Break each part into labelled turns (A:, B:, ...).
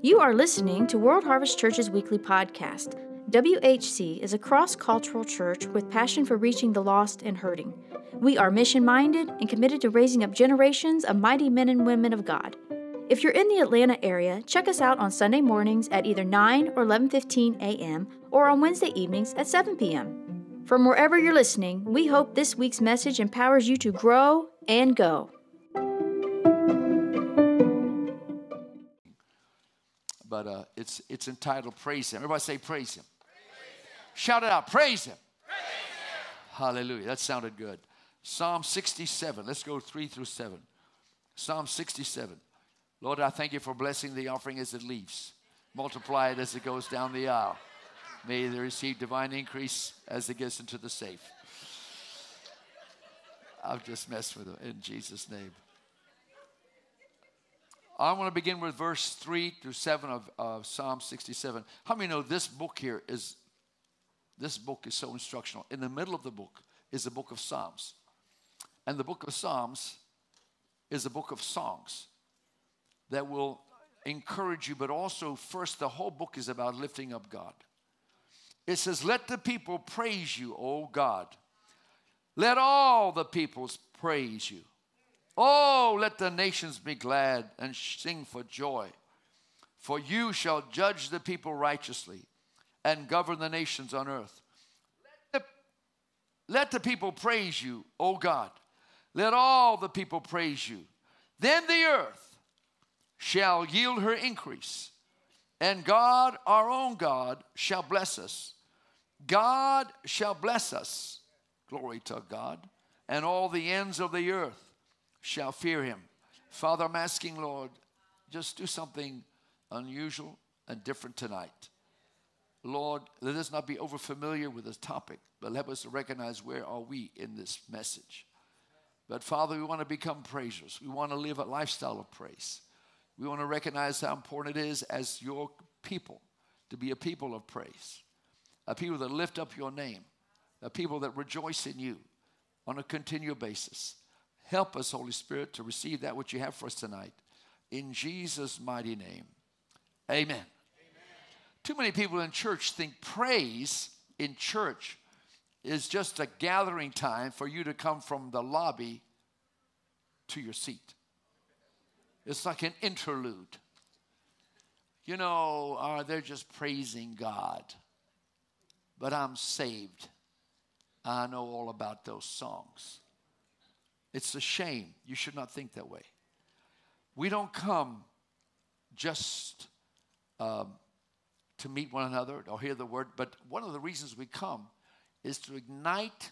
A: You are listening to World Harvest Church's weekly podcast. WHC is a cross cultural church with passion for reaching the lost and hurting. We are mission minded and committed to raising up generations of mighty men and women of God. If you're in the Atlanta area, check us out on Sunday mornings at either 9 or 11:15 a.m. or on Wednesday evenings at 7 p.m. From wherever you're listening, we hope this week's message empowers you to grow and go.
B: but uh, it's, it's entitled Praise Him. Everybody say, Praise Him. Shout it out, Praise Him. Hallelujah. That sounded good. Psalm 67. Let's go 3 through 7. Psalm 67. Lord, I thank you for blessing the offering as it leaves. Multiply it as it goes down the aisle. May they receive divine increase as it gets into the safe. I've just messed with them in Jesus' name. I want to begin with verse 3 through 7 of, of Psalm 67. How many know this book here is this book is so instructional. In the middle of the book is the book of Psalms. And the book of Psalms is a book of songs that will encourage you, but also, first, the whole book is about lifting up God. It says, Let the people praise you, O God. Let all the peoples praise you. Oh, let the nations be glad and sing for joy. For you shall judge the people righteously and govern the nations on earth. Let the, let the people praise you, O God. Let all the people praise you. Then the earth shall yield her increase, and God, our own God, shall bless us. God shall bless us. Glory to God. And all the ends of the earth shall fear him. Father, I'm asking, Lord, just do something unusual and different tonight. Lord, let us not be overfamiliar with this topic, but help us to recognize where are we in this message. But Father, we want to become praisers. We want to live a lifestyle of praise. We want to recognize how important it is as your people to be a people of praise, a people that lift up your name, a people that rejoice in you on a continual basis. Help us, Holy Spirit, to receive that which you have for us tonight. In Jesus' mighty name. Amen. Amen. Too many people in church think praise in church is just a gathering time for you to come from the lobby to your seat. It's like an interlude. You know, uh, they're just praising God. But I'm saved. I know all about those songs. It's a shame. You should not think that way. We don't come just um, to meet one another or hear the word, but one of the reasons we come is to ignite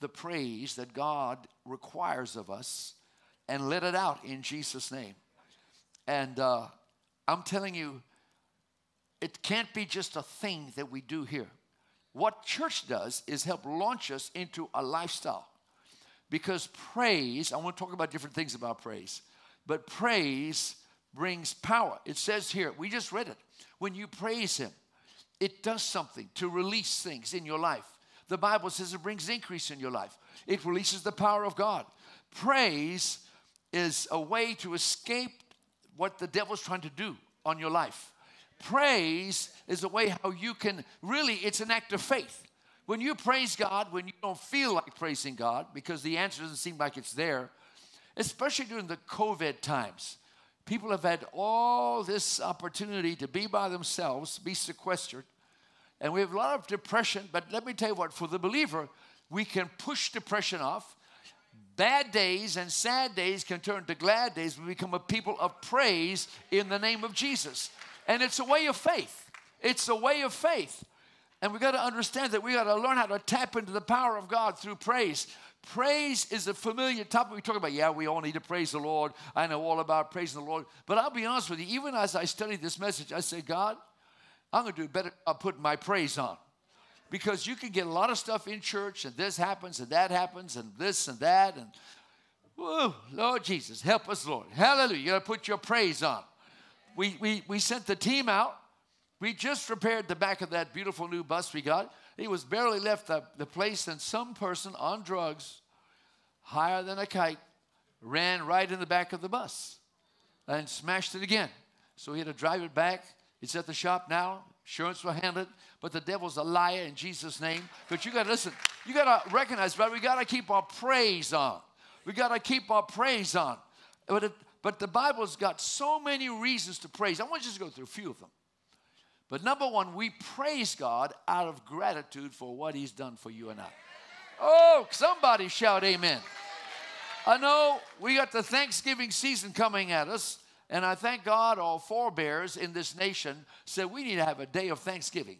B: the praise that God requires of us and let it out in Jesus' name. And uh, I'm telling you, it can't be just a thing that we do here. What church does is help launch us into a lifestyle. Because praise, I want to talk about different things about praise, but praise brings power. It says here, we just read it. When you praise Him, it does something to release things in your life. The Bible says it brings increase in your life, it releases the power of God. Praise is a way to escape what the devil's trying to do on your life. Praise is a way how you can really, it's an act of faith. When you praise God, when you don't feel like praising God, because the answer doesn't seem like it's there, especially during the COVID times, people have had all this opportunity to be by themselves, be sequestered. And we have a lot of depression, but let me tell you what, for the believer, we can push depression off. Bad days and sad days can turn to glad days. We become a people of praise in the name of Jesus. And it's a way of faith. It's a way of faith. And we got to understand that we got to learn how to tap into the power of God through praise. Praise is a familiar topic we talk about. Yeah, we all need to praise the Lord. I know all about praising the Lord. But I'll be honest with you, even as I studied this message, I said, God, I'm going to do better uh, I'll put my praise on. Because you can get a lot of stuff in church, and this happens, and that happens, and this and that. And, whoa, Lord Jesus, help us, Lord. Hallelujah. You got to put your praise on. We, we, we sent the team out we just repaired the back of that beautiful new bus we got. It was barely left the, the place, and some person on drugs, higher than a kite, ran right in the back of the bus and smashed it again. So he had to drive it back. It's at the shop now. Insurance will handle it. But the devil's a liar in Jesus' name. But you got to listen. You got to recognize, brother, we got to keep our praise on. We got to keep our praise on. But, it, but the Bible's got so many reasons to praise. I want you to go through a few of them. But number one, we praise God out of gratitude for what He's done for you and I. Oh, somebody shout amen. I know we got the Thanksgiving season coming at us, and I thank God our forebears in this nation said we need to have a day of Thanksgiving.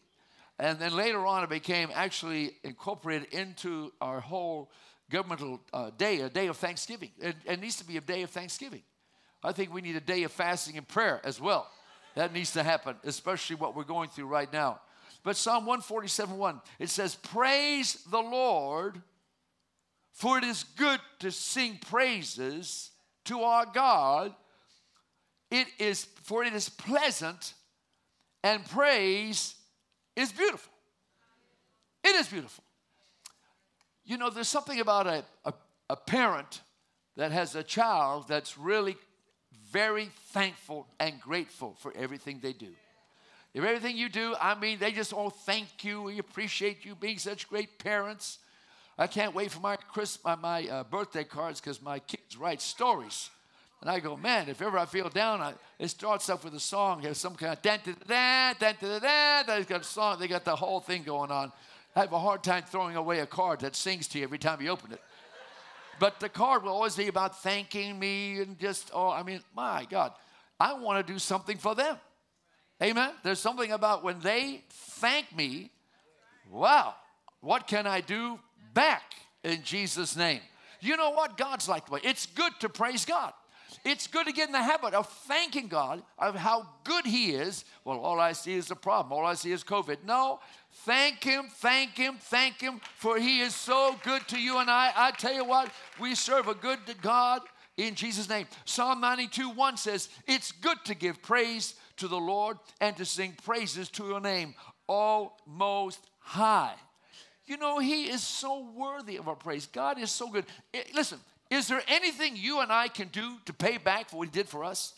B: And then later on, it became actually incorporated into our whole governmental uh, day, a day of Thanksgiving. It, it needs to be a day of Thanksgiving. I think we need a day of fasting and prayer as well. That needs to happen, especially what we're going through right now. But Psalm 147 1, it says, Praise the Lord, for it is good to sing praises to our God. It is, for it is pleasant, and praise is beautiful. It is beautiful. You know, there's something about a, a, a parent that has a child that's really very thankful and grateful for everything they do. If everything you do, I mean, they just all thank you. We appreciate you being such great parents. I can't wait for my Chris, my, uh, birthday cards because my kids write stories. And I go, man, if ever I feel down, I, it starts off with a song. There's some kind of da da da da da da. They've got a song. They got the whole thing going on. I have a hard time throwing away a card that sings to you every time you open it. But the card will always be about thanking me and just, oh, I mean, my God, I want to do something for them. Amen. There's something about when they thank me, wow, what can I do back in Jesus' name? You know what? God's like the way. It's good to praise God. It's good to get in the habit of thanking God of how good He is. Well, all I see is the problem. All I see is COVID. No, thank Him, thank Him, thank Him, for He is so good to you and I. I tell you what, we serve a good God in Jesus' name. Psalm 92 1 says, It's good to give praise to the Lord and to sing praises to your name, O Most High. You know, He is so worthy of our praise. God is so good. Eh, listen, is there anything you and I can do to pay back for what He did for us?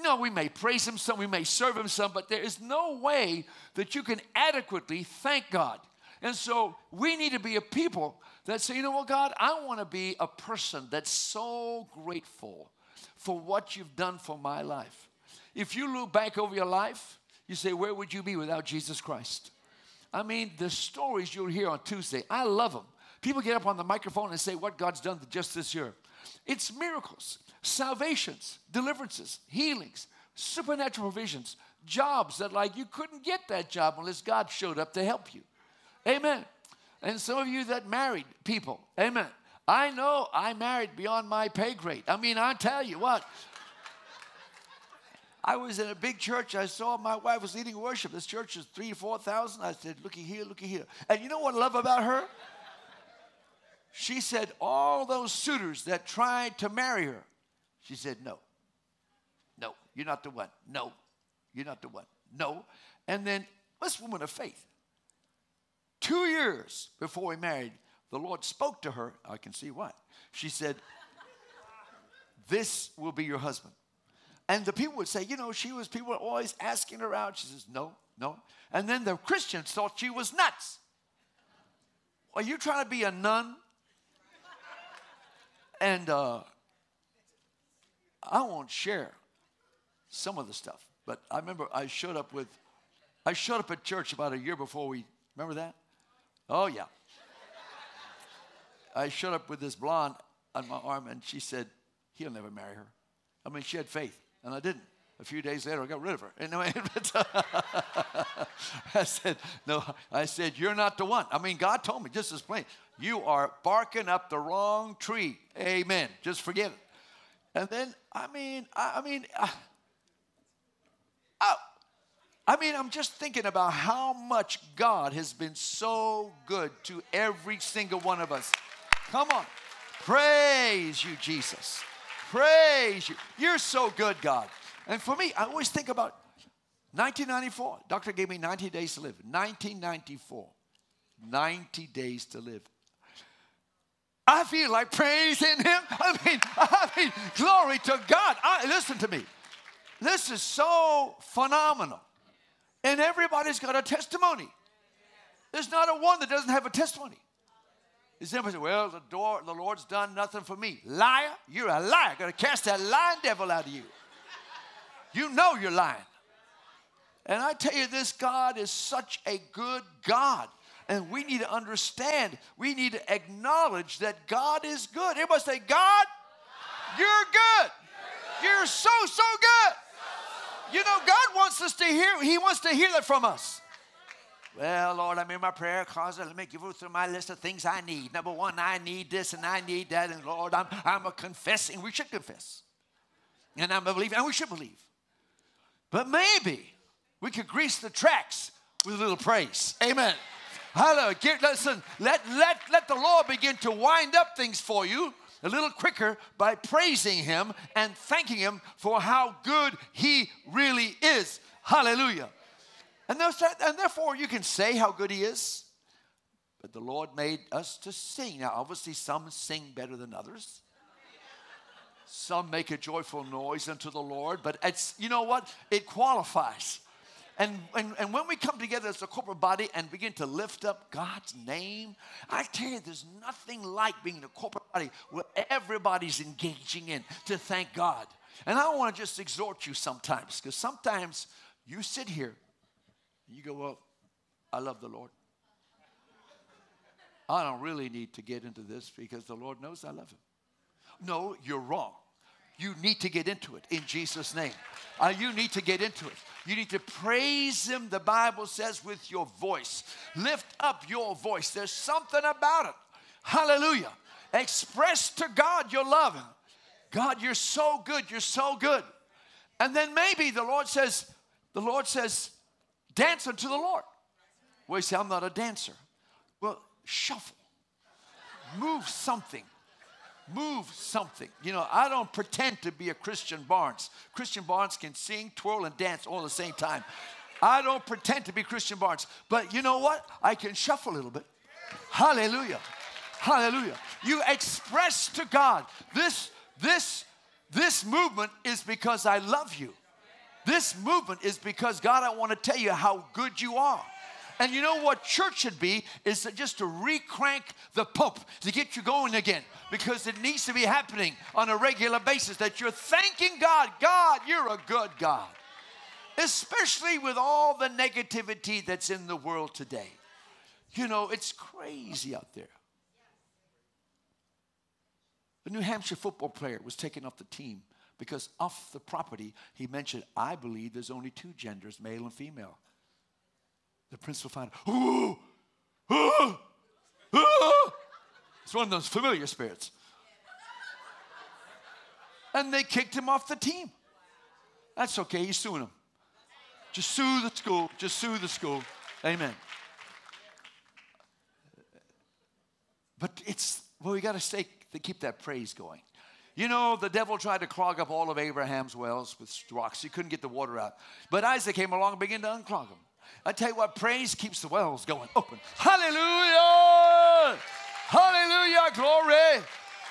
B: No, we may praise Him some, we may serve Him some, but there is no way that you can adequately thank God. And so we need to be a people that say, you know what, God, I want to be a person that's so grateful for what you've done for my life. If you look back over your life, you say, where would you be without Jesus Christ? I mean, the stories you'll hear on Tuesday, I love them. People get up on the microphone and say what God's done just this year. It's miracles, salvations, deliverances, healings, supernatural provisions, jobs that, like, you couldn't get that job unless God showed up to help you. Amen. And some of you that married people, amen. I know I married beyond my pay grade. I mean, I tell you what, I was in a big church. I saw my wife was leading worship. This church is three, four thousand. I said, "Looky here, looky here." And you know what I love about her? She said, All those suitors that tried to marry her, she said, No. No, you're not the one. No, you're not the one. No. And then, this woman of faith, two years before we married, the Lord spoke to her. I can see why. She said, This will be your husband. And the people would say, you know, she was, people were always asking her out. She says, no, no. And then the Christians thought she was nuts. Are you trying to be a nun and uh, I won't share some of the stuff, but I remember I showed up with, I showed up at church about a year before we, remember that? Oh, yeah. I showed up with this blonde on my arm, and she said, He'll never marry her. I mean, she had faith, and I didn't. A few days later, I got rid of her. Anyway, uh, I said, No, I said, You're not the one. I mean, God told me just as plain. You are barking up the wrong tree. Amen. Just forget it. And then, I mean, I, I mean, I, I, I mean, I'm just thinking about how much God has been so good to every single one of us. Come on. Praise you, Jesus. Praise you. You're so good, God. And for me, I always think about 1994. Doctor gave me 90 days to live. 1994. 90 days to live. I feel like praising him. I mean, I mean, glory to God. I, listen to me. This is so phenomenal. And everybody's got a testimony. There's not a one that doesn't have a testimony. Is say, well, the, door, the Lord's done nothing for me? Liar, you're a liar. Got to cast that lying devil out of you. You know you're lying. And I tell you, this God is such a good God. And we need to understand, we need to acknowledge that God is good. Everybody say, God, you're good. You're so, so good. You know, God wants us to hear, He wants to hear that from us. Well, Lord, I'm in my prayer closet. Let me go through my list of things I need. Number one, I need this and I need that. And Lord, I'm, I'm a confessing. We should confess. And I'm a believer, and we should believe. But maybe we could grease the tracks with a little praise. Amen. Hallelujah. Listen, let, let, let the Lord begin to wind up things for you a little quicker by praising Him and thanking Him for how good He really is. Hallelujah. And, and therefore, you can say how good He is, but the Lord made us to sing. Now, obviously, some sing better than others. Some make a joyful noise unto the Lord, but it's, you know what? It qualifies. And, and, and when we come together as a corporate body and begin to lift up God's name, I tell you, there's nothing like being in a corporate body where everybody's engaging in to thank God. And I want to just exhort you sometimes, because sometimes you sit here and you go, Well, I love the Lord. I don't really need to get into this because the Lord knows I love him. No, you're wrong. You need to get into it in Jesus' name. Uh, you need to get into it. You need to praise Him, the Bible says, with your voice. Lift up your voice. There's something about it. Hallelujah. Express to God your love. God, you're so good. You're so good. And then maybe the Lord says, the Lord says, dance unto the Lord. Well, you say, I'm not a dancer. Well, shuffle, move something move something. You know, I don't pretend to be a Christian Barnes. Christian Barnes can sing, twirl, and dance all at the same time. I don't pretend to be Christian Barnes. But you know what? I can shuffle a little bit. Hallelujah. Hallelujah. You express to God this, this, this movement is because I love you. This movement is because God, I want to tell you how good you are. And you know what church should be is just to recrank the pump to get you going again because it needs to be happening on a regular basis that you're thanking God. God, you're a good God. Especially with all the negativity that's in the world today. You know, it's crazy out there. The New Hampshire football player was taken off the team because off the property he mentioned, I believe there's only two genders, male and female the prince will find, ooh, ooh, ooh. It's one of those familiar spirits. And they kicked him off the team. That's okay, he's suing them. Just sue the school, just sue the school. Amen. But it's, well, we got to stay, to keep that praise going. You know, the devil tried to clog up all of Abraham's wells with rocks. He couldn't get the water out. But Isaac came along and began to unclog them. I tell you what, praise keeps the wells going open. Hallelujah! Hallelujah! Glory!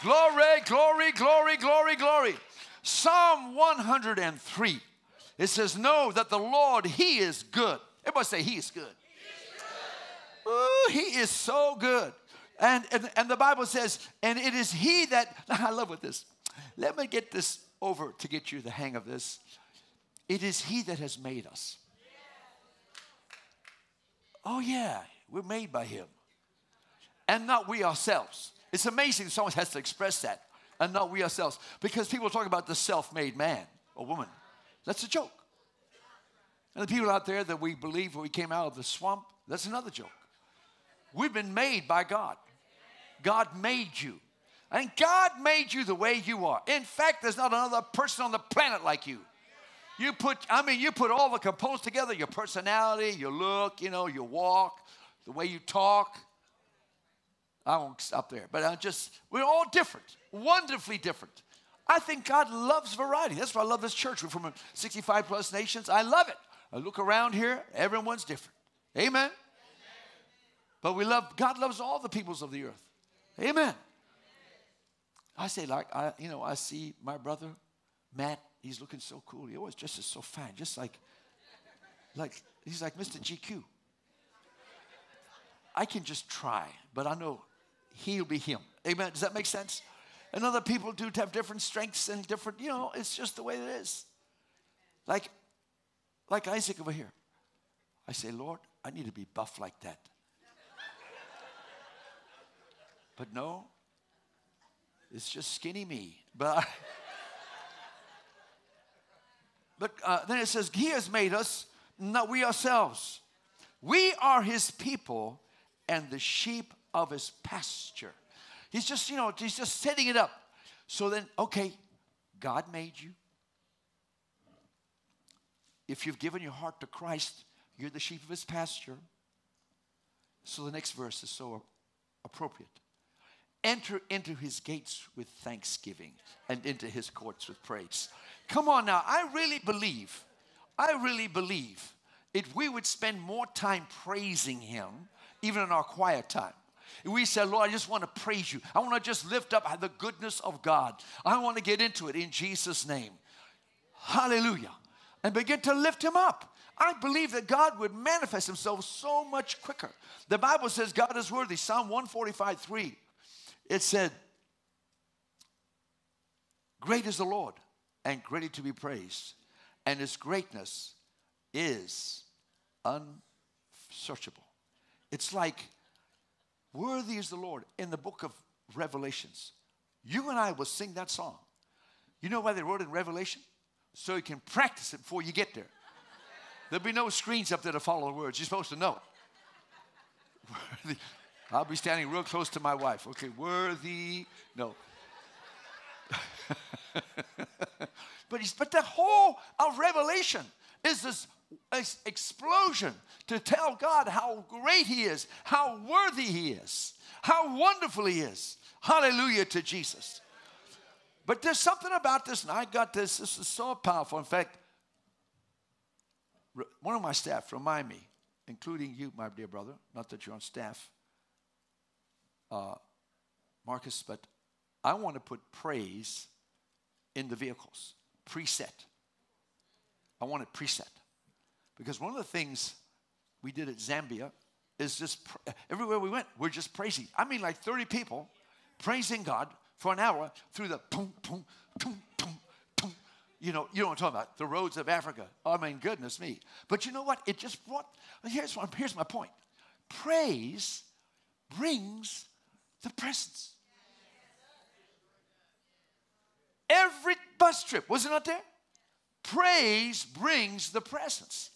B: Glory, glory, glory, glory, glory. Psalm 103. It says, Know that the Lord, He is good. Everybody say, He is good. Ooh, he is so good. And, and, and the Bible says, and it is He that, I love with this. Let me get this over to get you the hang of this. It is He that has made us. Oh, yeah, we're made by Him. And not we ourselves. It's amazing someone has to express that, and not we ourselves. Because people talk about the self made man or woman. That's a joke. And the people out there that we believe we came out of the swamp, that's another joke. We've been made by God. God made you. And God made you the way you are. In fact, there's not another person on the planet like you. You put, I mean, you put all the components together your personality, your look, you know, your walk, the way you talk. I won't stop there, but I just, we're all different, wonderfully different. I think God loves variety. That's why I love this church. We're from 65 plus nations. I love it. I look around here, everyone's different. Amen. Amen. But we love, God loves all the peoples of the earth. Amen. I say, like, I, you know, I see my brother, Matt, he's looking so cool. He always dresses so fine, just like, like, he's like Mr. GQ. I can just try, but I know he'll be him. Amen. Does that make sense? And other people do have different strengths and different, you know, it's just the way it is. Like, like Isaac over here. I say, Lord, I need to be buff like that. but no, it's just skinny me. But I, but uh, then it says, He has made us, not we ourselves. We are His people and the sheep of His pasture. He's just, you know, he's just setting it up. So then, okay, God made you. If you've given your heart to Christ, you're the sheep of his pasture. So the next verse is so appropriate. Enter into his gates with thanksgiving and into his courts with praise. Come on now, I really believe, I really believe if we would spend more time praising him, even in our quiet time, we said, Lord, I just want to praise you. I want to just lift up the goodness of God. I want to get into it in Jesus' name. Hallelujah. And begin to lift him up. I believe that God would manifest himself so much quicker. The Bible says God is worthy. Psalm 145 3. It said, Great is the Lord and greatly to be praised, and his greatness is unsearchable. It's like Worthy is the Lord in the book of Revelations. You and I will sing that song. You know why they wrote it in Revelation? So you can practice it before you get there. There'll be no screens up there to follow the words. You're supposed to know. Worthy. I'll be standing real close to my wife. Okay, worthy. No. but, he's, but the whole of Revelation is this explosion to tell God how great He is, how worthy He is, how wonderful He is. Hallelujah to Jesus. But there's something about this, and I got this. This is so powerful. In fact, one of my staff remind me, including you, my dear brother, not that you're on staff, uh, Marcus, but I want to put praise in the vehicles, preset. I want it preset. Because one of the things we did at Zambia is just everywhere we went, we're just praising. I mean, like 30 people praising God for an hour through the boom, boom, boom, boom, boom. You know, you know what I'm talking about. The roads of Africa. Oh, I mean, goodness me. But you know what? It just brought, here's, what, here's my point. Praise brings the presence. Every bus trip, was it not there? Praise brings the presence.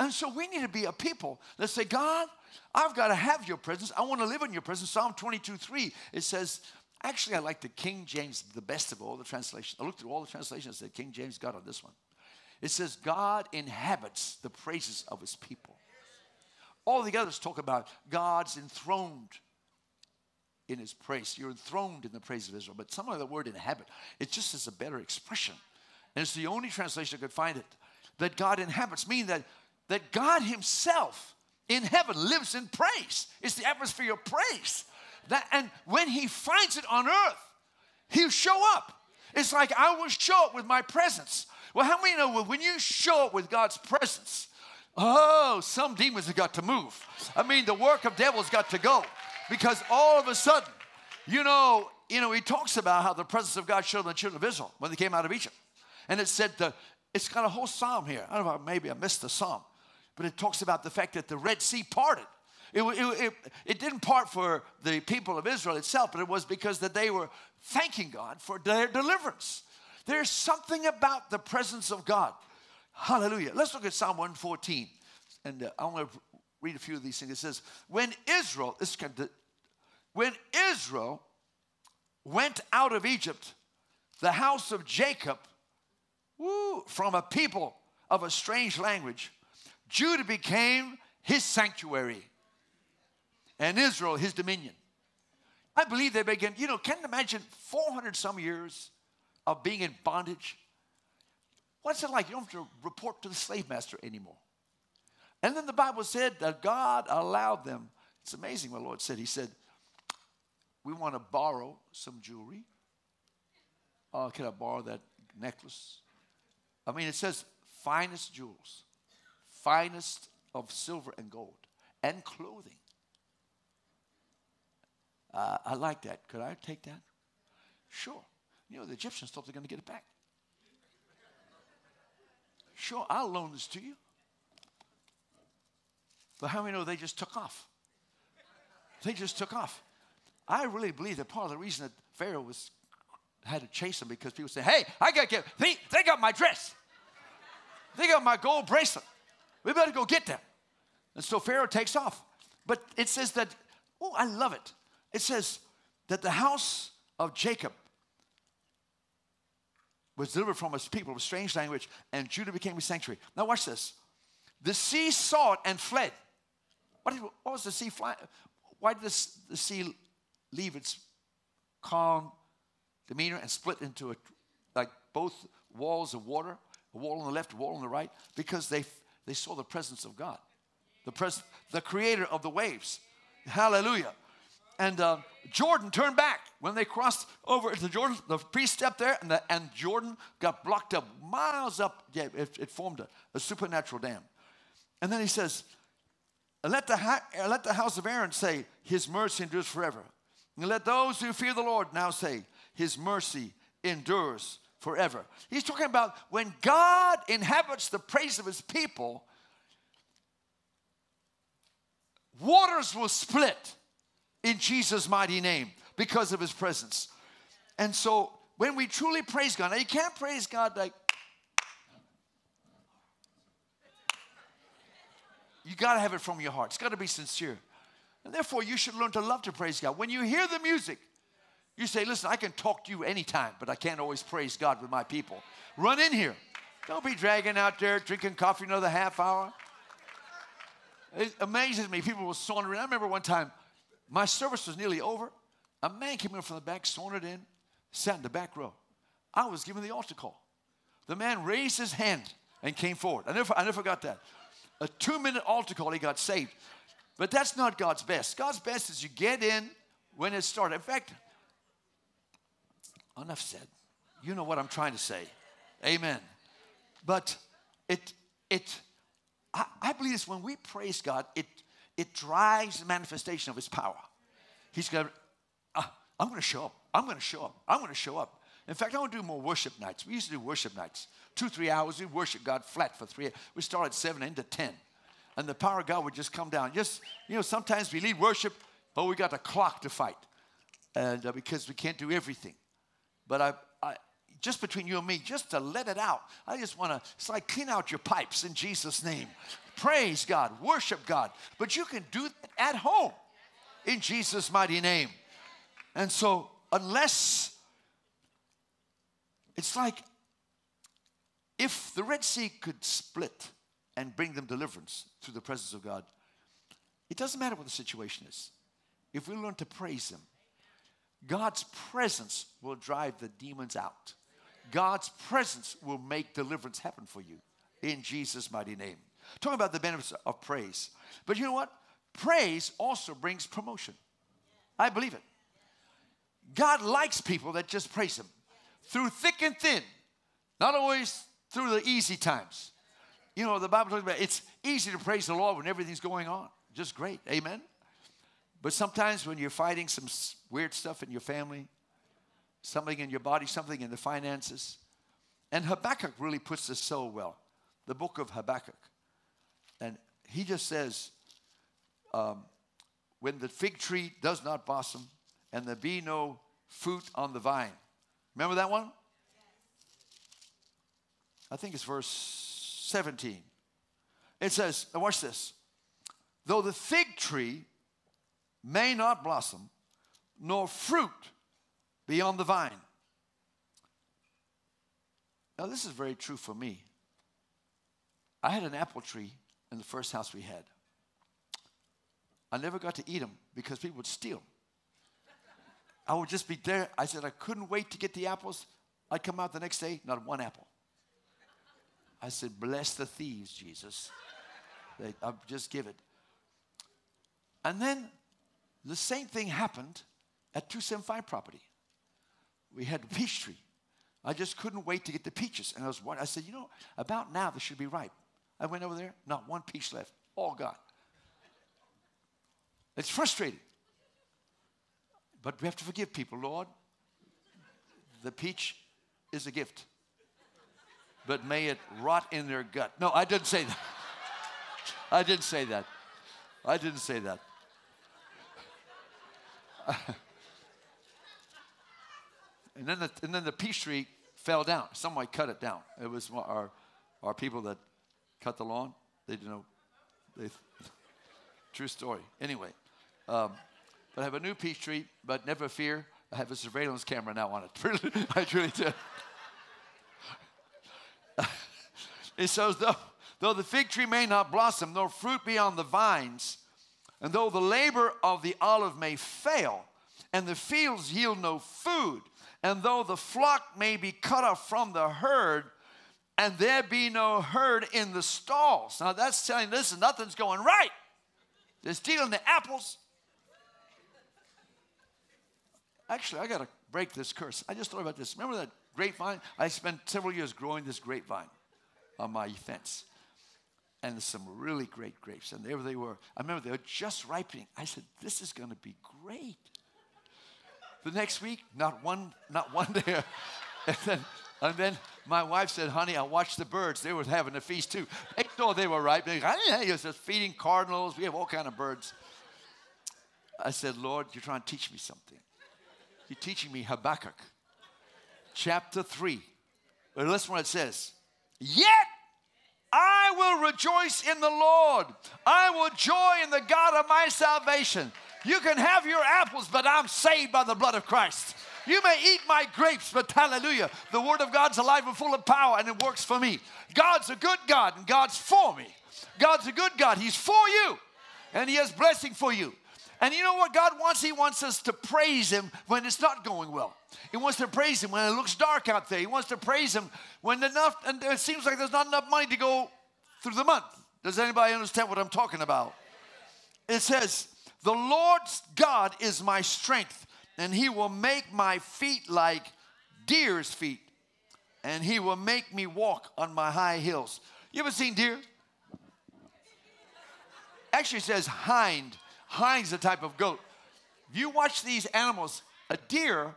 B: And so we need to be a people that say, God, I've got to have your presence. I want to live in your presence. Psalm 22 3, it says, actually, I like the King James the best of all the translations. I looked through all the translations that King James got on this one. It says, God inhabits the praises of his people. All the others talk about God's enthroned in his praise. You're enthroned in the praise of Israel. But some of the word inhabit, it just is a better expression. And it's the only translation I could find it. That God inhabits, meaning that that God Himself in heaven lives in praise. It's the atmosphere of praise. That, and when He finds it on earth, He'll show up. It's like I will show up with my presence. Well, how many know when you show up with God's presence, oh, some demons have got to move. I mean, the work of devils got to go because all of a sudden, you know, you know, he talks about how the presence of God showed the children of Israel when they came out of Egypt. And it said, the, it's got a whole psalm here. I don't know, maybe I missed the psalm but it talks about the fact that the Red Sea parted. It, it, it, it, didn't part for the people of Israel itself, but it was because that they were thanking God for their deliverance. There's something about the presence of God. Hallelujah. Let's look at Psalm 114. And uh, I want to read a few of these things. It says, When Israel, this kind of, when Israel went out of Egypt, the house of Jacob, woo, from a people of a strange language, Judah became his sanctuary and Israel his dominion. I believe they began, you know, can you imagine 400 some years of being in bondage? What's it like? You don't have to report to the slave master anymore. And then the Bible said that God allowed them. It's amazing what the Lord said. He said, We want to borrow some jewelry Oh, can I borrow that necklace? I mean, it says finest jewels, finest of silver and gold, and clothing. Uh, I like that. Could I take that? Sure. You know, the Egyptians thought they're going to get it back. Sure, I'll loan this to you. But how many know they just took off? They just took off. I really believe that part of the reason that Pharaoh was had to chase them because people say, "Hey, I got to get they, they got my dress, they got my gold bracelet. We better go get them." And so Pharaoh takes off. But it says that, oh, I love it. It says that the house of Jacob was delivered from his people of strange language, and Judah became a sanctuary. Now, watch this. The sea saw it and fled. What, did, what was the sea fly? Why did this, the sea leave its calm demeanor and split into a, like both walls of water, a wall on the left, a wall on the right? Because they, they saw the presence of God, the, pres- the creator of the waves. Hallelujah. And uh, Jordan turned back when they crossed over the Jordan. The priest stepped there, and, the, and Jordan got blocked up miles up. Yeah, it, it formed a, a, supernatural dam. And then he says, let the, let the house of Aaron say, His mercy endures forever. And let those who fear the Lord now say, His mercy endures forever. He's talking about when God inhabits the praise of His people, waters will split in Jesus' mighty name because of his presence. And so when we truly praise God, now you can't praise God like, you got to have it from your heart. It's got to be sincere. And therefore, you should learn to love to praise God. When you hear the music, you say, Listen, I can talk to you anytime, but I can't always praise God with my people. Run in here. Don't be dragging out there drinking coffee another half hour. It amazes me. People will sauntering. I remember one time my service was nearly over. A man came in from the back, sauntered in, sat in the back row. I was given the altar call. The man raised his hand and came forward. I never, I never forgot that. A two minute altar call, he got saved. But that's not God's best. God's best is you get in when it started. In fact, enough said. You know what I'm trying to say. Amen. But it, it, I, I believe this when we praise God, it it drives the manifestation of his power. He's going, uh, I'm going to show up. I'm going to show up. I'm going to show up. In fact, I want to do more worship nights. We used to do worship nights. Two, three hours. We worship God flat for three. We start at seven, into ten. And the power of God would just come down. Just, you know, sometimes we lead worship, but we got the clock to fight. And uh, because we can't do everything. But I, I, just between you and me, just to let it out, I just want to, it's like clean out your pipes in Jesus' name. Praise God, worship God. But you can do that at home in Jesus' mighty name. And so, unless it's like if the Red Sea could split and bring them deliverance through the presence of God, it doesn't matter what the situation is. If we learn to praise Him, God's presence will drive the demons out. God's presence will make deliverance happen for you in Jesus' mighty name. Talking about the benefits of praise. But you know what? Praise also brings promotion. I believe it. God likes people that just praise Him through thick and thin, not always through the easy times. You know, the Bible talks about it's easy to praise the Lord when everything's going on. Just great. Amen. But sometimes when you're fighting some weird stuff in your family, something in your body, something in the finances, and Habakkuk really puts this so well. The book of Habakkuk. And he just says, um, when the fig tree does not blossom and there be no fruit on the vine. Remember that one? I think it's verse 17. It says, watch this. Though the fig tree may not blossom, nor fruit be on the vine. Now, this is very true for me. I had an apple tree in the first house we had. I never got to eat them because people would steal. I would just be there. I said I couldn't wait to get the apples. I'd come out the next day, not one apple. I said, Bless the thieves, Jesus. They, I'll just give it. And then the same thing happened at 275 property. We had peach tree. I just couldn't wait to get the peaches. And I was I said, you know, about now they should be ripe. I went over there, not one peach left, all gone. It's frustrating. But we have to forgive people, Lord. The peach is a gift. But may it rot in their gut. No, I didn't say that. I didn't say that. I didn't say that. and then the, and then the peach tree fell down. Somebody cut it down. It was our, our people that cut the lawn. They didn't know. They, true story. Anyway, um, but I have a new peach tree, but never fear. I have a surveillance camera now on it. I truly do. it says, though, though the fig tree may not blossom, nor fruit be on the vines, and though the labor of the olive may fail, and the fields yield no food, and though the flock may be cut off from the herd, and there be no herd in the stalls. Now that's telling, listen, nothing's going right. They're stealing the apples. Actually, I got to break this curse. I just thought about this. Remember that grapevine? I spent several years growing this grapevine on my fence. And some really great grapes. And there they were. I remember they were just ripening. I said, This is going to be great. The next week, not one, not one there. and, then, and then my wife said, honey, I watched the birds. They were having a feast too. They thought they were ripe. They, he was just feeding cardinals. We have all kind of birds. I said, Lord, you're trying to teach me something. You're teaching me Habakkuk, chapter 3. But listen what it says. Yet I will rejoice in the Lord. I will joy in the God of my salvation. You can have your apples, but I'm saved by the blood of Christ. You may eat my grapes, but hallelujah, the word of God's alive and full of power, and it works for me. God's a good God, and God's for me. God's a good God. He's for you, and He has blessing for you. And you know what God wants? He wants us to praise Him when it's not going well. He wants to praise Him when it looks dark out there. He wants to praise Him when enough, and it seems like there's not enough money to go through the month. Does anybody understand what I'm talking about? It says, The Lord's God is my strength, and He will make my feet like deer's feet, and He will make me walk on my high hills. You ever seen deer? Actually, says hind Hind's a type of goat. If you watch these animals, a deer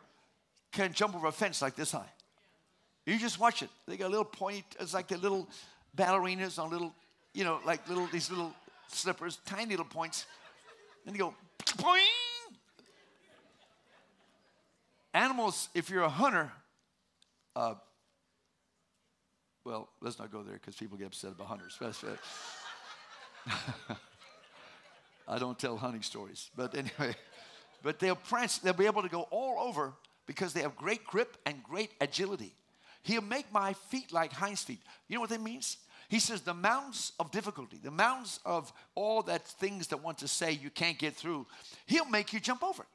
B: can jump over a fence like this high. You just watch it. They got a little point. It's like the little ballerinas on little, you know, like little these little slippers, tiny little points. And you go, Boing! Animals, if you're a hunter, uh, well, let's not go there because people get upset about hunters. I don't tell hunting stories. But anyway, but they'll prance, they'll be able to go all over because they have great grip and great agility. He'll make my feet like hinds feet. You know what that means? He says the mountains of difficulty, the mountains of all that things that want to say you can't get through, he'll make you jump over.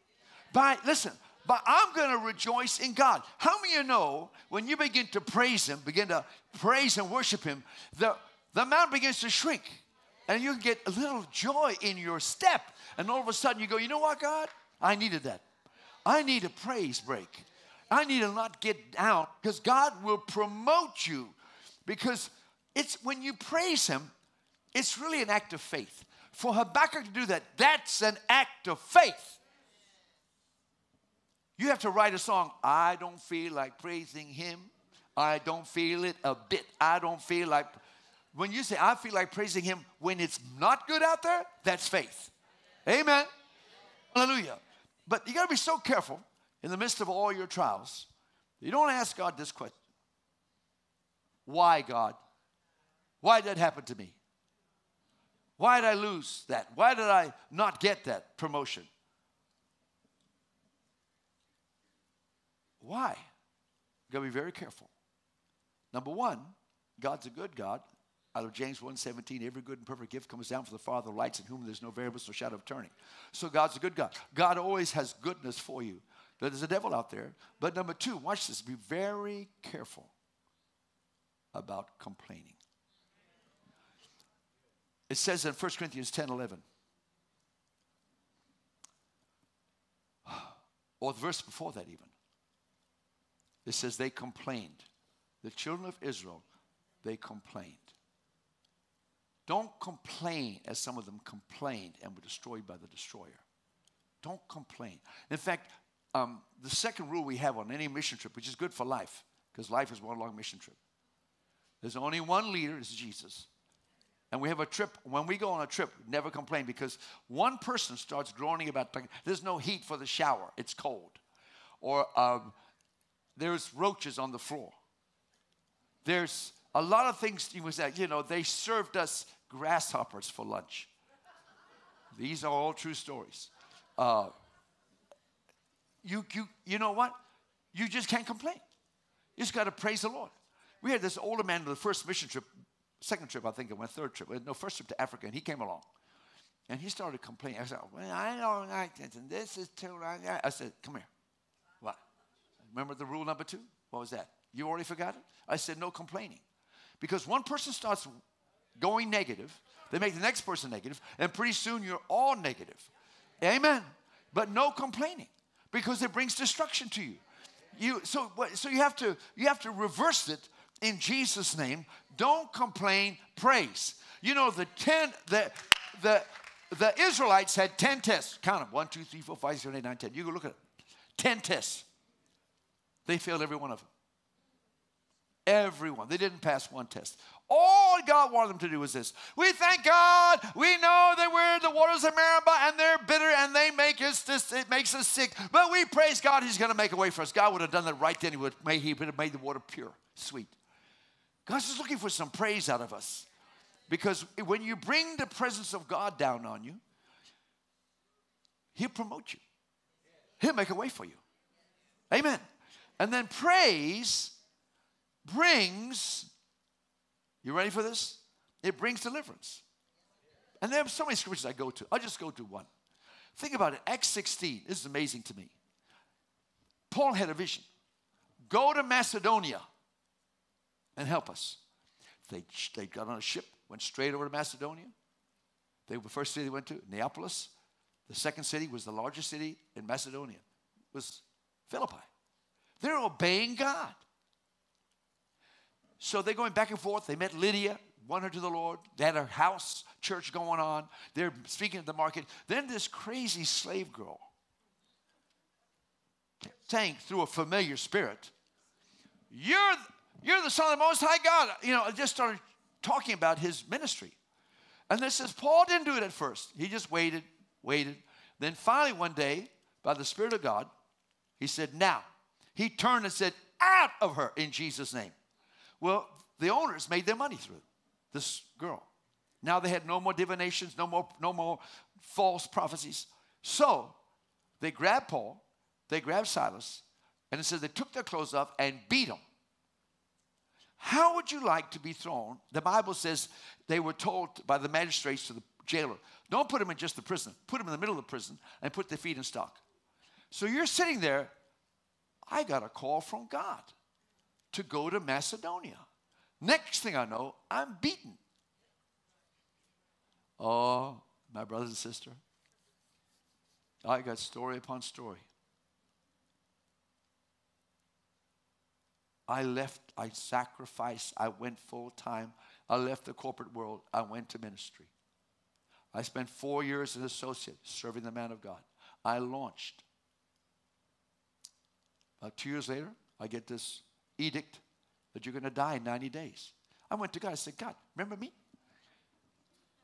B: By listen, but I'm going to rejoice in God. How many of you know when you begin to praise Him, begin to praise and worship Him, the, the mountain begins to shrink and you get a little joy in your step. And all of a sudden you go, you know what, God? I needed that. I need a praise break. I need to not get down because God will promote you. Because it's when you praise Him, it's really an act of faith. For Habakkuk to do that, that's an act of faith. You have to write a song. I don't feel like praising Him. I don't feel it a bit. I don't feel like when you say, I feel like praising Him when it's not good out there, that's faith. Amen. Hallelujah. But you got to be so careful in the midst of all your trials. You don't ask God this question Why, God? Why did that happen to me? Why did I lose that? Why did I not get that promotion? Why? You got to be very careful. Number one, God's a good God out of James 1:17, every good and perfect gift comes down from the Father of lights, in whom there's no variableness or shadow of turning. So God's a good God. God always has goodness for you. There's a devil out there. But number two, watch this. Be very careful about complaining. It says in 1 Corinthians 10 11, or the verse before that, even. It says they complained. The children of Israel, they complained. Don't complain as some of them complained and were destroyed by the destroyer. Don't complain. In fact, um, the second rule we have on any mission trip, which is good for life, because life is one long mission trip. There's only one leader, it's Jesus. And we have a trip. When we go on a trip, never complain because one person starts groaning about there's no heat for the shower, it's cold. Or um, there's roaches on the floor. There's a lot of things you say, you know, they served us grasshoppers for lunch. These are all true stories. Uh, you, you, you know what? You just can't complain. You just got to praise the Lord. We had this older man on the first mission trip, second trip, I think it went, third trip, no, first trip to Africa, and he came along. And he started complaining. I said, well, I don't like this, and this is too long. I said, come here. What? Remember the rule number two? What was that? You already forgot it? I said, no complaining. Because one person starts going negative, they make the next person negative, and pretty soon you're all negative. Amen. But no complaining because it brings destruction to you. You so so you have to you have to reverse it in Jesus' name. Don't complain, praise. You know the ten the the the Israelites had 10 tests. Count them. 1, 2, 3, 4, 5, 6, 7, 8, 9, 10. You go look at it. 10 tests. They failed every one of them. Everyone. They didn't pass one test. All God wanted them to do was this. We thank God. We know that we're in the waters of Meribah and they're bitter and they make us this, it makes us sick. But we praise God, He's going to make a way for us. God would have done that right then. He would he would have made the water pure, sweet. God's just looking for some praise out of us. Because when you bring the presence of God down on you, He'll promote you. He'll make a way for you. Amen. And then praise brings you ready for this? It brings deliverance. And there are so many scriptures I go to. I'll just go to one. Think about it. Acts 16. This is amazing to me. Paul had a vision. Go to Macedonia and help us. They, they got on a ship, went straight over to Macedonia. They, the first city they went to, Neapolis. The second city was the largest city in Macedonia, was Philippi. They're obeying God. So they're going back and forth. They met Lydia, won her to the Lord. They had a house church going on. They're speaking at the market. Then this crazy slave girl saying through a familiar spirit, You're, you're the Son of the Most High God. You know, just started talking about his ministry. And this says Paul didn't do it at first. He just waited, waited. Then finally, one day, by the Spirit of God, he said, Now. He turned and said, Out of her in Jesus' name. Well, the owners made their money through this girl. Now they had no more divinations, no more, no more false prophecies. So they grabbed Paul, they grabbed Silas, and it says they took their clothes off and beat them. How would you like to be thrown? The Bible says they were told by the magistrates to the jailer, don't put him in just the prison, put him in the middle of the prison and put their feet in stock. So you're sitting there, I got a call from God to go to Macedonia. Next thing I know, I'm beaten. Oh, my brothers and sister, I got story upon story. I left, I sacrificed, I went full time. I left the corporate world, I went to ministry. I spent four years as an associate serving the man of God. I launched. About two years later, I get this edict that you're going to die in 90 days. I went to God. I said, God, remember me?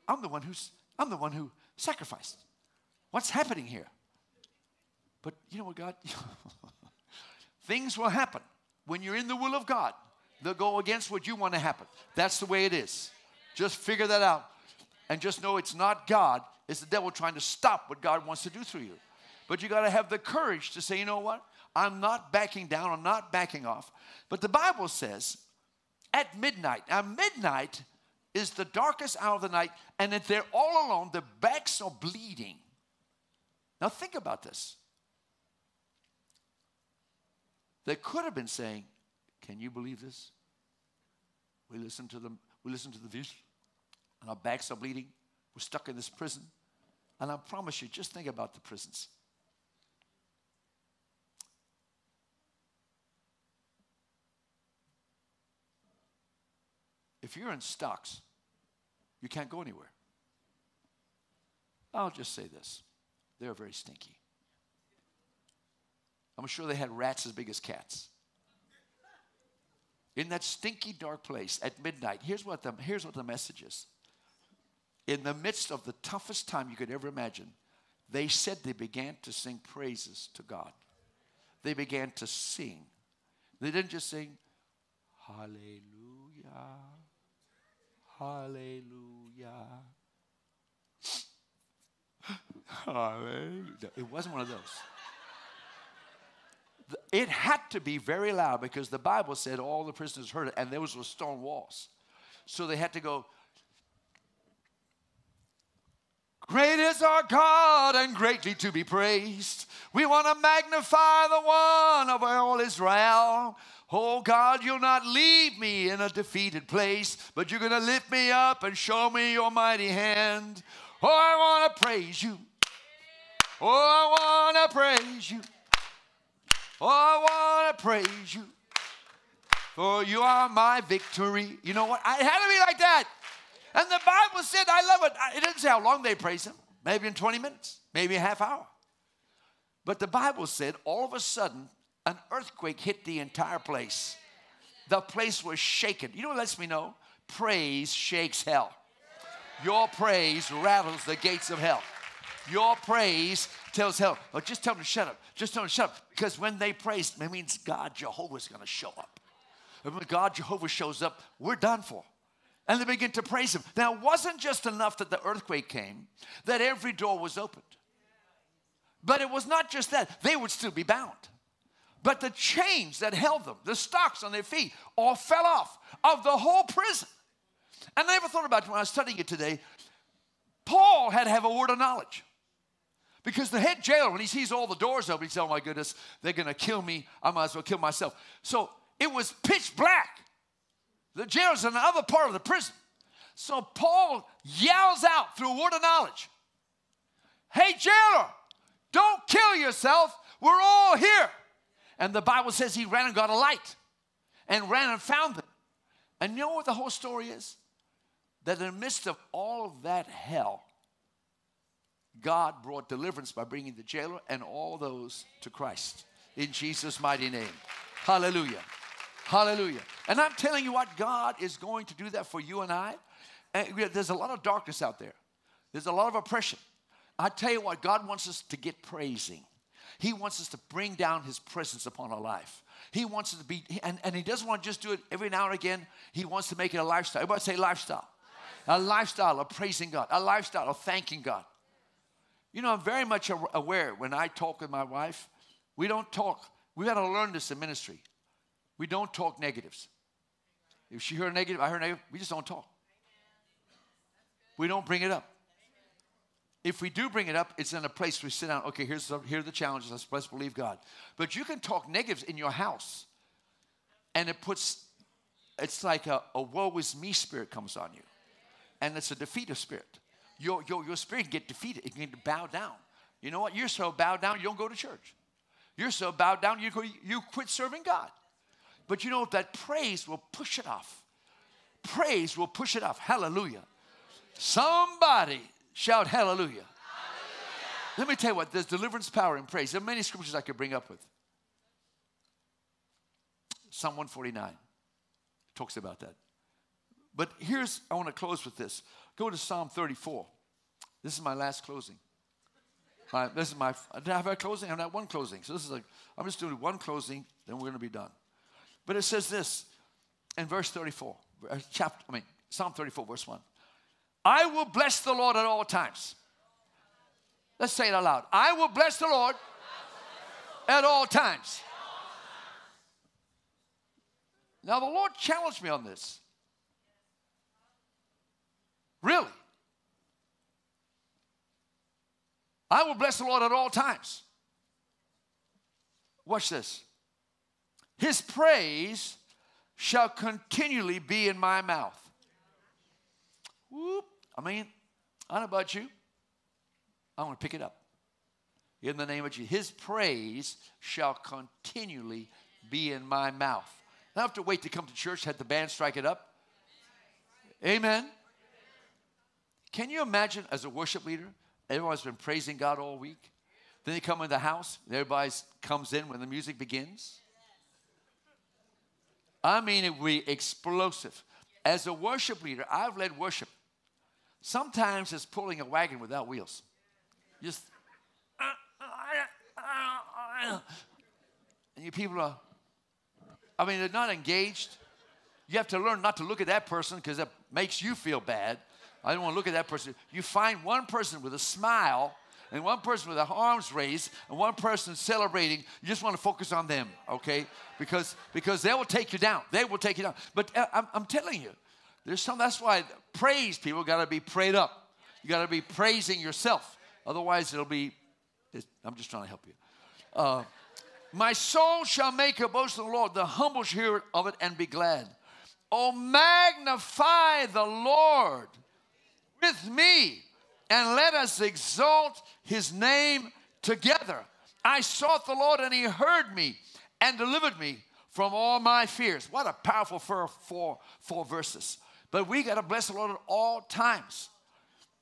B: I'm the one who's I'm the one who sacrificed. What's happening here? But you know what, God? Things will happen when you're in the will of God. They'll go against what you want to happen. That's the way it is. Just figure that out. And just know it's not God, it's the devil trying to stop what God wants to do through you. But you got to have the courage to say, you know what? I'm not backing down, I'm not backing off. But the Bible says at midnight, now midnight is the darkest hour of the night, and if they're all alone, their backs are bleeding. Now think about this. They could have been saying, Can you believe this? We listen to them, we listen to the vision, and our backs are bleeding. We're stuck in this prison. And I promise you, just think about the prisons. If you're in stocks, you can't go anywhere. I'll just say this they're very stinky. I'm sure they had rats as big as cats. In that stinky, dark place at midnight, here's what the, here's what the message is. In the midst of the toughest time you could ever imagine, they said they began to sing praises to God. They began to sing. They didn't just sing, Hallelujah, Hallelujah. Hallelujah. It wasn't one of those. It had to be very loud because the Bible said all the prisoners heard it, and there was stone walls. So they had to go, Great is our God and greatly to be praised. We want to magnify the one of all Israel. Oh God, you'll not leave me in a defeated place, but you're going to lift me up and show me your mighty hand. Oh, I want to praise you. Oh, I want to praise you. Oh, I want to praise you. For you are my victory. You know what? I had to be like that. And the Bible said, I love it. It didn't say how long they praised him. Maybe in 20 minutes, maybe a half hour. But the Bible said, all of a sudden, an earthquake hit the entire place. The place was shaken. You know what lets me know? Praise shakes hell. Your praise rattles the gates of hell. Your praise tells hell, oh, just tell them to shut up. Just tell them to shut up. Because when they praise, it means God Jehovah is going to show up. And when God Jehovah shows up, we're done for. And they begin to praise him. Now, it wasn't just enough that the earthquake came, that every door was opened. But it was not just that, they would still be bound. But the chains that held them, the stocks on their feet, all fell off of the whole prison. And I never thought about it when I was studying it today. Paul had to have a word of knowledge. Because the head jailer, when he sees all the doors open, he says, Oh my goodness, they're gonna kill me. I might as well kill myself. So it was pitch black. The jail's in the other part of the prison. So Paul yells out through a word of knowledge Hey, jailer, don't kill yourself. We're all here. And the Bible says he ran and got a light and ran and found them. And you know what the whole story is? That in the midst of all of that hell, God brought deliverance by bringing the jailer and all those to Christ in Jesus' mighty name. Hallelujah. Hallelujah. And I'm telling you what, God is going to do that for you and I. And there's a lot of darkness out there, there's a lot of oppression. I tell you what, God wants us to get praising. He wants us to bring down His presence upon our life. He wants us to be, and, and He doesn't want to just do it every now and again. He wants to make it a lifestyle. Everybody say lifestyle. lifestyle. A lifestyle of praising God, a lifestyle of thanking God. You know, I'm very much aware when I talk with my wife, we don't talk, we got to learn this in ministry. We don't talk negatives. If she heard a negative, I heard a negative, we just don't talk. We don't bring it up. If we do bring it up, it's in a place we sit down. Okay, here's the, here are the challenges. Let's, let's believe God. But you can talk negatives in your house, and it puts, it's like a, a woe is me spirit comes on you, and it's a defeated spirit. Your, your, your spirit can get defeated, it can bow down. You know what? You're so bowed down, you don't go to church. You're so bowed down, you, you quit serving God. But you know, that praise will push it off. Praise will push it off. Hallelujah. Somebody shout hallelujah. hallelujah. Let me tell you what, there's deliverance power in praise. There are many scriptures I could bring up with. Psalm 149 talks about that. But here's, I want to close with this. Go to Psalm 34. This is my last closing. My, this is my, did I have a closing? I have not one closing. So this is like, I'm just doing one closing, then we're going to be done. But it says this in verse 34, uh, chapter, I mean, Psalm 34, verse 1. I will bless the Lord at all times. Let's say it out loud. I will bless the Lord at all times. Now, the Lord challenged me on this. Really? I will bless the Lord at all times. Watch this. His praise shall continually be in my mouth. Whoop. I mean, I don't know about you. I want to pick it up. In the name of Jesus. His praise shall continually be in my mouth. I don't have to wait to come to church, had the band strike it up. Amen. Can you imagine as a worship leader, everyone's been praising God all week? Then they come in the house, and everybody comes in when the music begins. I mean, it be explosive. As a worship leader, I've led worship. Sometimes it's pulling a wagon without wheels. Just, and you people are, I mean, they're not engaged. You have to learn not to look at that person because it makes you feel bad. I don't want to look at that person. You find one person with a smile and one person with their arms raised and one person celebrating. You just want to focus on them, okay? Because because they will take you down. They will take you down. But uh, I'm, I'm telling you, there's some. That's why praise people got to be prayed up. You got to be praising yourself. Otherwise, it'll be. I'm just trying to help you. Uh, my soul shall make a boast of the Lord. The humble shall hear of it and be glad. Oh, magnify the Lord with me and let us exalt his name together. I sought the Lord and he heard me and delivered me from all my fears. What a powerful four, four, four verses. But we got to bless the Lord at all times.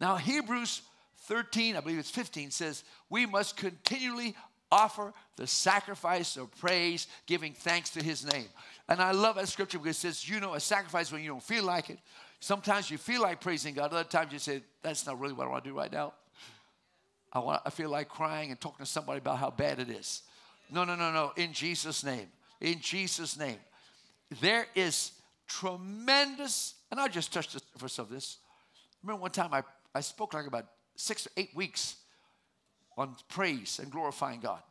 B: Now, Hebrews 13, I believe it's 15, says, We must continually offer the sacrifice of praise, giving thanks to his name. And I love that scripture because it says, you know, a sacrifice when you don't feel like it. Sometimes you feel like praising God, other times you say, that's not really what I want to do right now. I, want, I feel like crying and talking to somebody about how bad it is. No, no, no, no. In Jesus' name. In Jesus' name. There is tremendous, and I just touched the surface of this. Remember one time I, I spoke like about six or eight weeks on praise and glorifying God.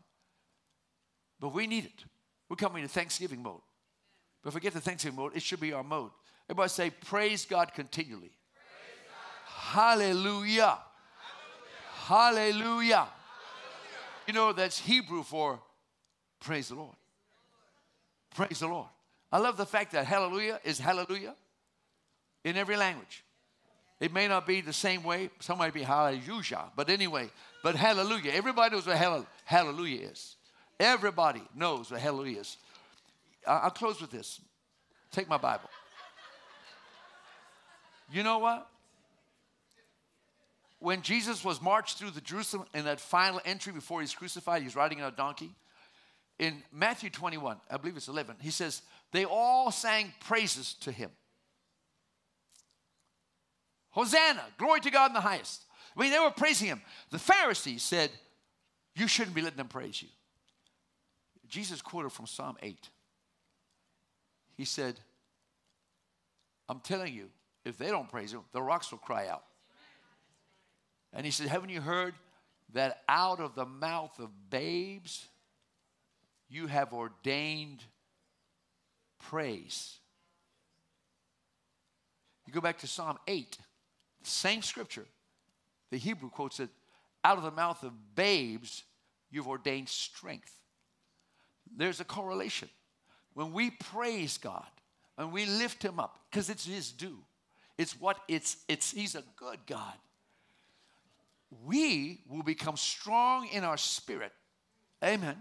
B: But we need it. We're coming to Thanksgiving mode. But forget the Thanksgiving mode, it should be our mode. Everybody say, Praise God continually. Praise God. Hallelujah. Hallelujah. Hallelujah. You know, that's Hebrew for praise the Lord. Praise the Lord. I love the fact that hallelujah is hallelujah in every language. It may not be the same way. Some might be hallelujah. But anyway, but hallelujah. Everybody knows what hallelujah is. Everybody knows what hallelujah is. I'll close with this. Take my Bible. You know what? When Jesus was marched through the Jerusalem in that final entry before he's crucified, he's riding on a donkey. In Matthew 21, I believe it's 11, he says, they all sang praises to him. Hosanna, glory to God in the highest. I mean, they were praising him. The Pharisees said, You shouldn't be letting them praise you. Jesus quoted from Psalm 8. He said, I'm telling you, if they don't praise him, the rocks will cry out. And he said, Haven't you heard that out of the mouth of babes you have ordained praise? You go back to Psalm 8, same scripture. The Hebrew quotes it out of the mouth of babes you've ordained strength. There's a correlation. When we praise God and we lift him up, because it's his due, it's what it's, it's, he's a good God. We will become strong in our spirit. Amen.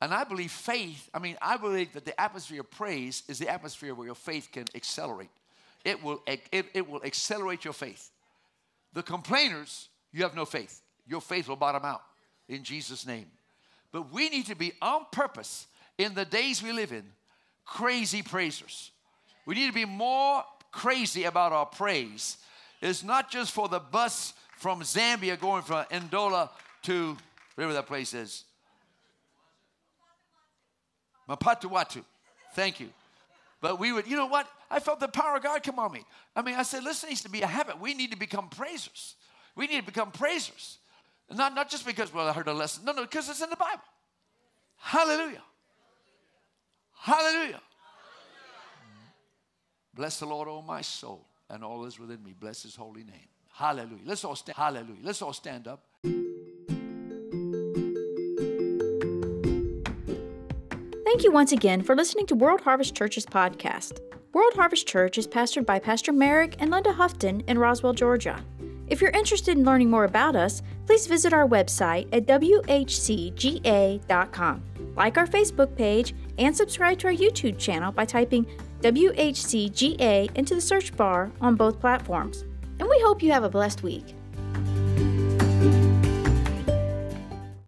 B: And I believe faith, I mean, I believe that the atmosphere of praise is the atmosphere where your faith can accelerate. It will, it, it will accelerate your faith. The complainers, you have no faith. Your faith will bottom out in Jesus' name. But we need to be on purpose in the days we live in, crazy praisers. We need to be more crazy about our praise. It's not just for the bus from Zambia going from Ndola to wherever that place is. Mapatuwatu. Thank you. But we would, you know what? I felt the power of God come on me. I mean, I said, listen, needs to be a habit. We need to become praisers. We need to become praisers. Not, not just because, well, I heard a lesson. No, no, because it's in the Bible. Hallelujah. Hallelujah. Bless the Lord, oh my soul, and all is within me. Bless his holy name. Hallelujah. Let's all stand. Hallelujah. Let's all stand up.
A: Thank you once again for listening to World Harvest Church's podcast. World Harvest Church is pastored by Pastor Merrick and Linda Houghton in Roswell, Georgia. If you're interested in learning more about us, please visit our website at whcga.com. Like our Facebook page and subscribe to our YouTube channel by typing WHCGA into the search bar on both platforms. And we hope you have a blessed week.